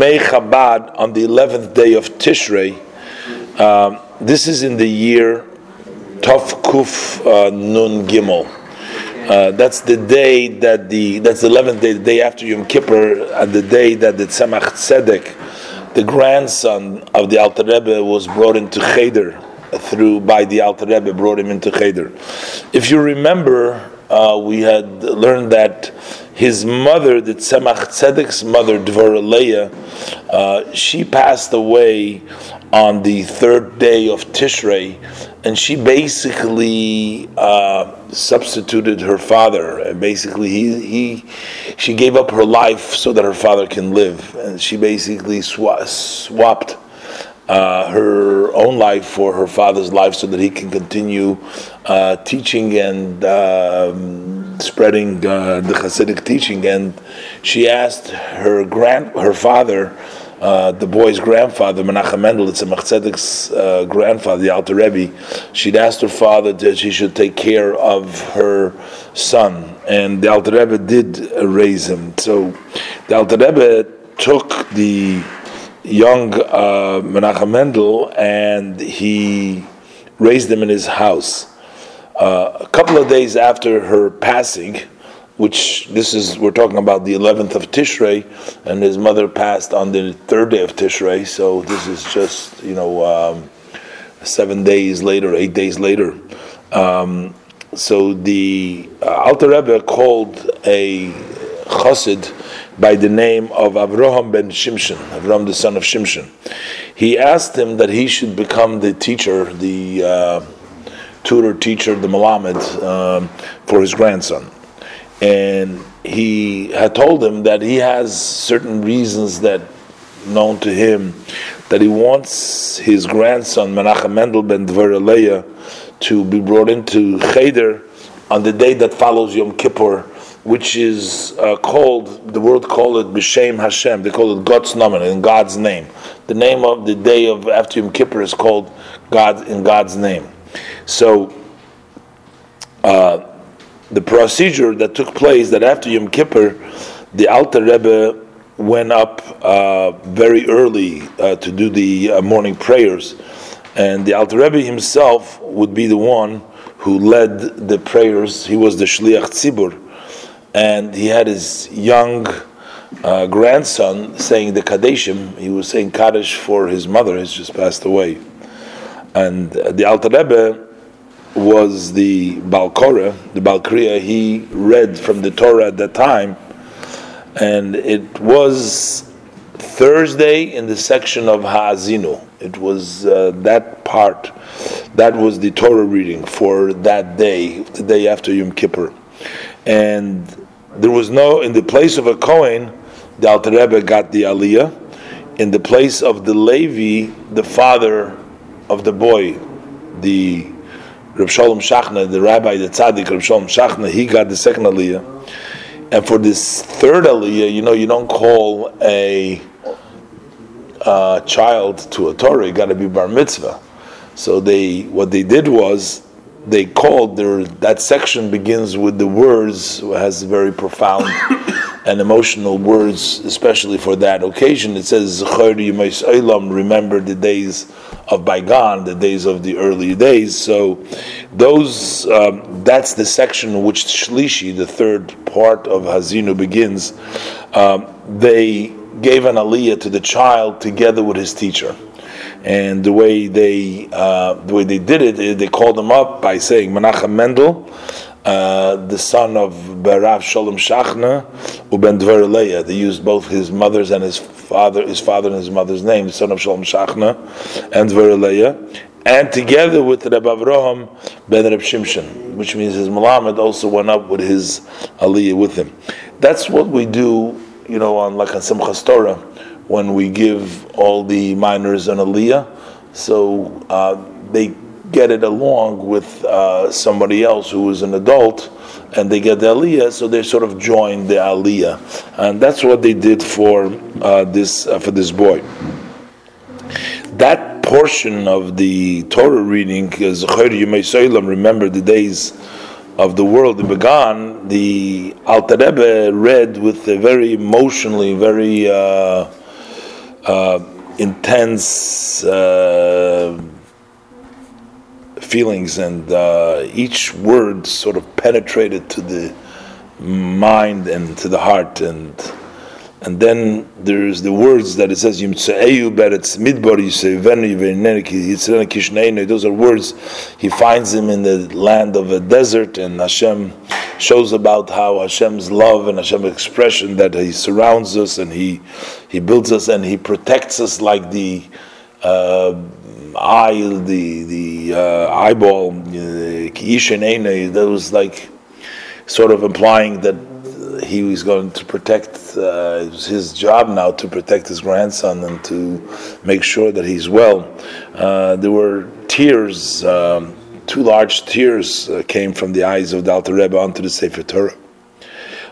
May Chabad on the 11th day of Tishrei. Um, this is in the year Tov Kuf uh, Nun Gimel. Uh, that's the day that the that's the 11th day, the day after Yom Kippur, and the day that the Tzemach Tzedek, the grandson of the Alter Rebbe, was brought into Cheder through by the Alter Rebbe, brought him into Cheder. If you remember, uh, we had learned that his mother, the Tzemach Tzedek's mother, Dvoraleya, uh, she passed away on the third day of Tishrei, and she basically uh, substituted her father. And basically, he, he, she gave up her life so that her father can live, and she basically swa- swapped uh, her own life for her father's life so that he can continue uh, teaching and um, spreading uh, the Hasidic teaching. And she asked her grand, her father, uh, the boy's grandfather, Menachem Mendel, it's a Tzedek's uh, grandfather, the Alter Rebbe, she'd asked her father that she should take care of her son. And the Alter Rebbe did raise him. So the Alter Rebbe took the young uh, Menachem Mendel and he raised him in his house. Uh, a couple of days after her passing, which this is, we're talking about the 11th of Tishrei, and his mother passed on the third day of Tishrei, so this is just, you know, um, seven days later, eight days later. Um, so the uh, Alter Rebbe called a chassid by the name of Avraham ben Shimshon, Avraham the son of Shimshon. He asked him that he should become the teacher, the uh, tutor teacher, the Malamed, um, for his grandson. And he had told him that he has certain reasons that known to him that he wants his grandson Menachem Mendel ben Dvaraleya to be brought into Cheder on the day that follows Yom Kippur, which is uh, called the world call it B'Shem Hashem. They call it God's Namen in God's name. The name of the day of after Yom Kippur is called God in God's name. So. Uh, the procedure that took place that after Yom Kippur, the Alter Rebbe went up uh, very early uh, to do the uh, morning prayers, and the Alter Rebbe himself would be the one who led the prayers. He was the Shliach Tzibur, and he had his young uh, grandson saying the Kadeshim. He was saying Kaddish for his mother, who's just passed away, and the Alter Rebbe was the Balkora, the Balkriya, he read from the Torah at that time, and it was Thursday in the section of Ha'azinu. It was uh, that part, that was the Torah reading for that day, the day after Yom Kippur. And there was no, in the place of a Kohen, the Alter Rebbe got the Aliyah. In the place of the Levi, the father of the boy, the Reb Shalom Shachna, the rabbi, the tzaddik, Reb Shalom Shachna, he got the second aliyah. And for this third aliyah, you know, you don't call a child to a Torah, you got to be bar mitzvah. So they, what they did was, they called their that section begins with the words has very profound and emotional words, especially for that occasion. It says, "Remember the days of bygone, the days of the early days." So, those um, that's the section which Shlishi, the third part of Hazinu, begins. Um, they gave an aliyah to the child together with his teacher and the way they uh, the way they did it, they called him up by saying Menachem Mendel, uh, the son of Barav Shalom Shachna, Uben Dvaraleya. They used both his mother's and his father, his father and his mother's name, the son of Shalom Shachna and Dvaraleya. And together with Reb Avraham ben Reb Shimshon, which means his Malamed also went up with his Aliyah with him. That's what we do, you know, on like on Simchas Torah when we give all the minors an aliyah, so uh, they get it along with uh, somebody else who is an adult, and they get the aliyah, so they sort of join the aliyah, and that's what they did for uh, this uh, for this boy. That portion of the Torah reading is remember the days of the world in Began, the Alter Rebbe read with a very emotionally, very uh, uh, intense uh, feelings, and uh, each word sort of penetrated to the mind and to the heart and and then there's the words that it says beretz midbar Those are words he finds him in the land of a desert, and Hashem shows about how Hashem's love and Hashem's expression that He surrounds us and He He builds us and He protects us like the uh, eye, the the uh, eyeball. Uh, that was like sort of implying that he was going to protect. Uh, it was his job now to protect his grandson and to make sure that he's well. Uh, there were tears, um, two large tears uh, came from the eyes of the Alter Rebbe onto the Sefer Torah.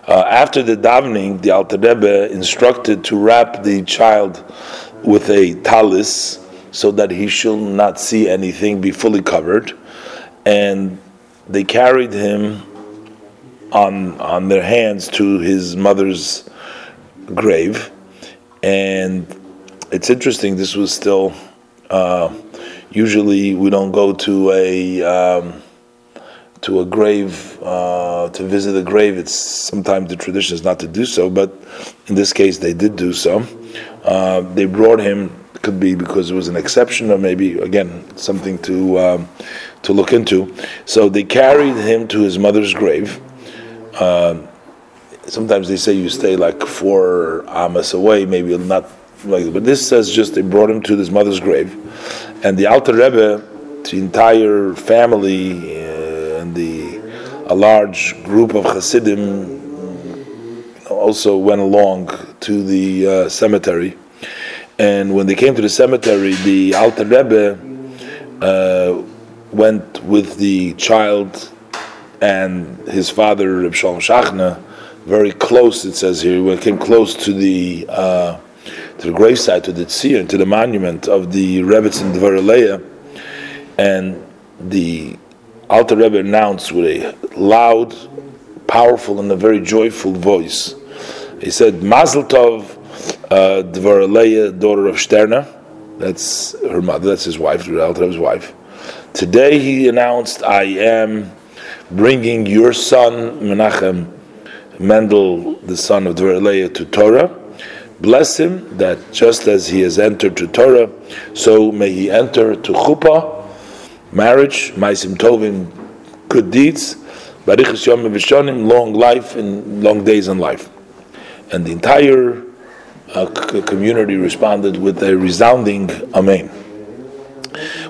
Uh, after the davening, the Alter Rebbe instructed to wrap the child with a talis so that he shall not see anything, be fully covered, and they carried him on on their hands to his mother's grave, and it's interesting. This was still uh, usually we don't go to a um, to a grave uh, to visit a grave. It's sometimes the tradition is not to do so, but in this case they did do so. Uh, they brought him. Could be because it was an exception, or maybe again something to um, to look into. So they carried him to his mother's grave, um, sometimes they say you stay like four amas away, maybe not like, but this says just they brought him to his mother's grave, and the Alter Rebbe, the entire family, uh, and the a large group of Hasidim also went along to the uh, cemetery, and when they came to the cemetery, the Alter Rebbe uh, went with the child and his father Reb Shalom Shachna, very close. It says here, when came close to the uh, to the gravesite, to the tzir, to the monument of the Rebbetzin Dvaraleya, and the Alter Rebbe announced with a loud, powerful, and a very joyful voice. He said, "Mazel Tov, uh, Dvar daughter of Sterna." That's her mother. That's his wife, Rebbe's wife. Today he announced, "I am." bringing your son Menachem Mendel, the son of Dvar to Torah. Bless him that just as he has entered to Torah, so may he enter to Chuppah, marriage, Maisim Tovim, good deeds, Barichas Yom Vishonim, long life and long days in life. And the entire uh, community responded with a resounding Amen.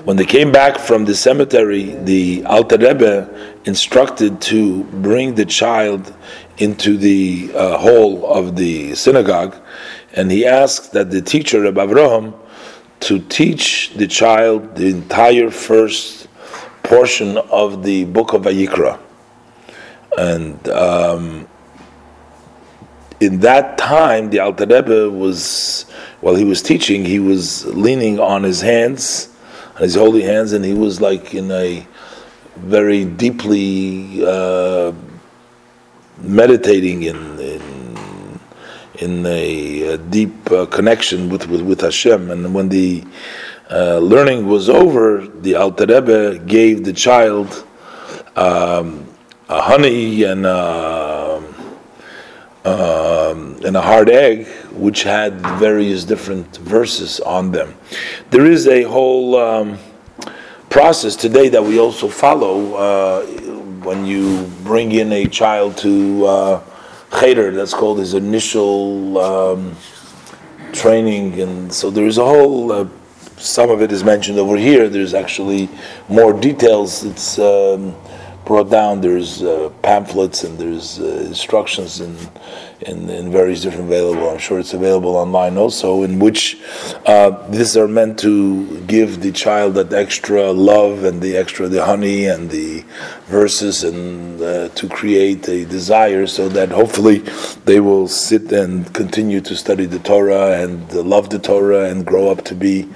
When they came back from the cemetery, the Alter Rebbe instructed to bring the child into the uh, hall of the synagogue, and he asked that the teacher, Rebbe Avraham, to teach the child the entire first portion of the book of Vayikra. And um, in that time, the Alter Rebbe was, while he was teaching, he was leaning on his hands on his holy hands, and he was like in a very deeply uh, meditating in, in in a, a deep uh, connection with, with, with Hashem. And when the uh, learning was over, the Alter Rebbe gave the child um, a honey and um, and a hard egg which had various different verses on them. There is a whole um, process today that we also follow uh, when you bring in a child to uh, cheder. That's called his initial um, training, and so there is a whole. Uh, some of it is mentioned over here. There's actually more details. It's um, brought down. There's uh, pamphlets and there's uh, instructions in, in, in various different available. I'm sure it's available online also, in which uh, these are meant to give the child that extra love and the extra the honey and the verses and uh, to create a desire so that hopefully they will sit and continue to study the Torah and love the Torah and grow up to be.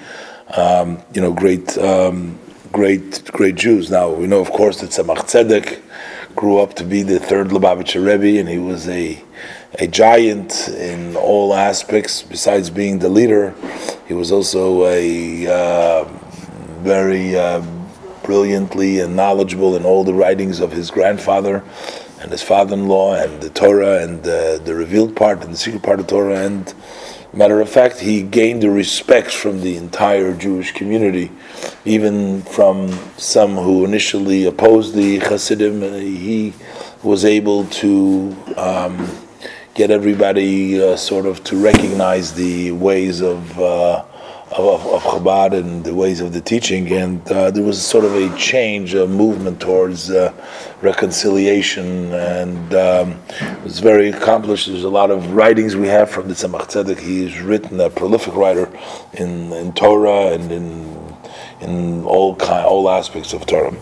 Um, you know, great um, great great Jews. Now we know, of course, that Tzemach Tzedek grew up to be the third Lubavitcher Rebbe, and he was a a giant in all aspects. Besides being the leader He was also a uh, very uh, brilliantly and knowledgeable in all the writings of his grandfather and his father-in-law and the Torah and the, the revealed part and the secret part of Torah. And matter of fact, he gained the respect from the entire Jewish community, even from some who initially opposed the Hasidim. He was able to. Um, get everybody uh, sort of to recognize the ways of, uh, of, of Chabad and the ways of the teaching, and uh, there was sort of a change, a movement towards uh, reconciliation, and um, it was very accomplished. There's a lot of writings we have from the Tzemach Tzedek. He's written a prolific writer in, in Torah and in in all kind, all aspects of Torah.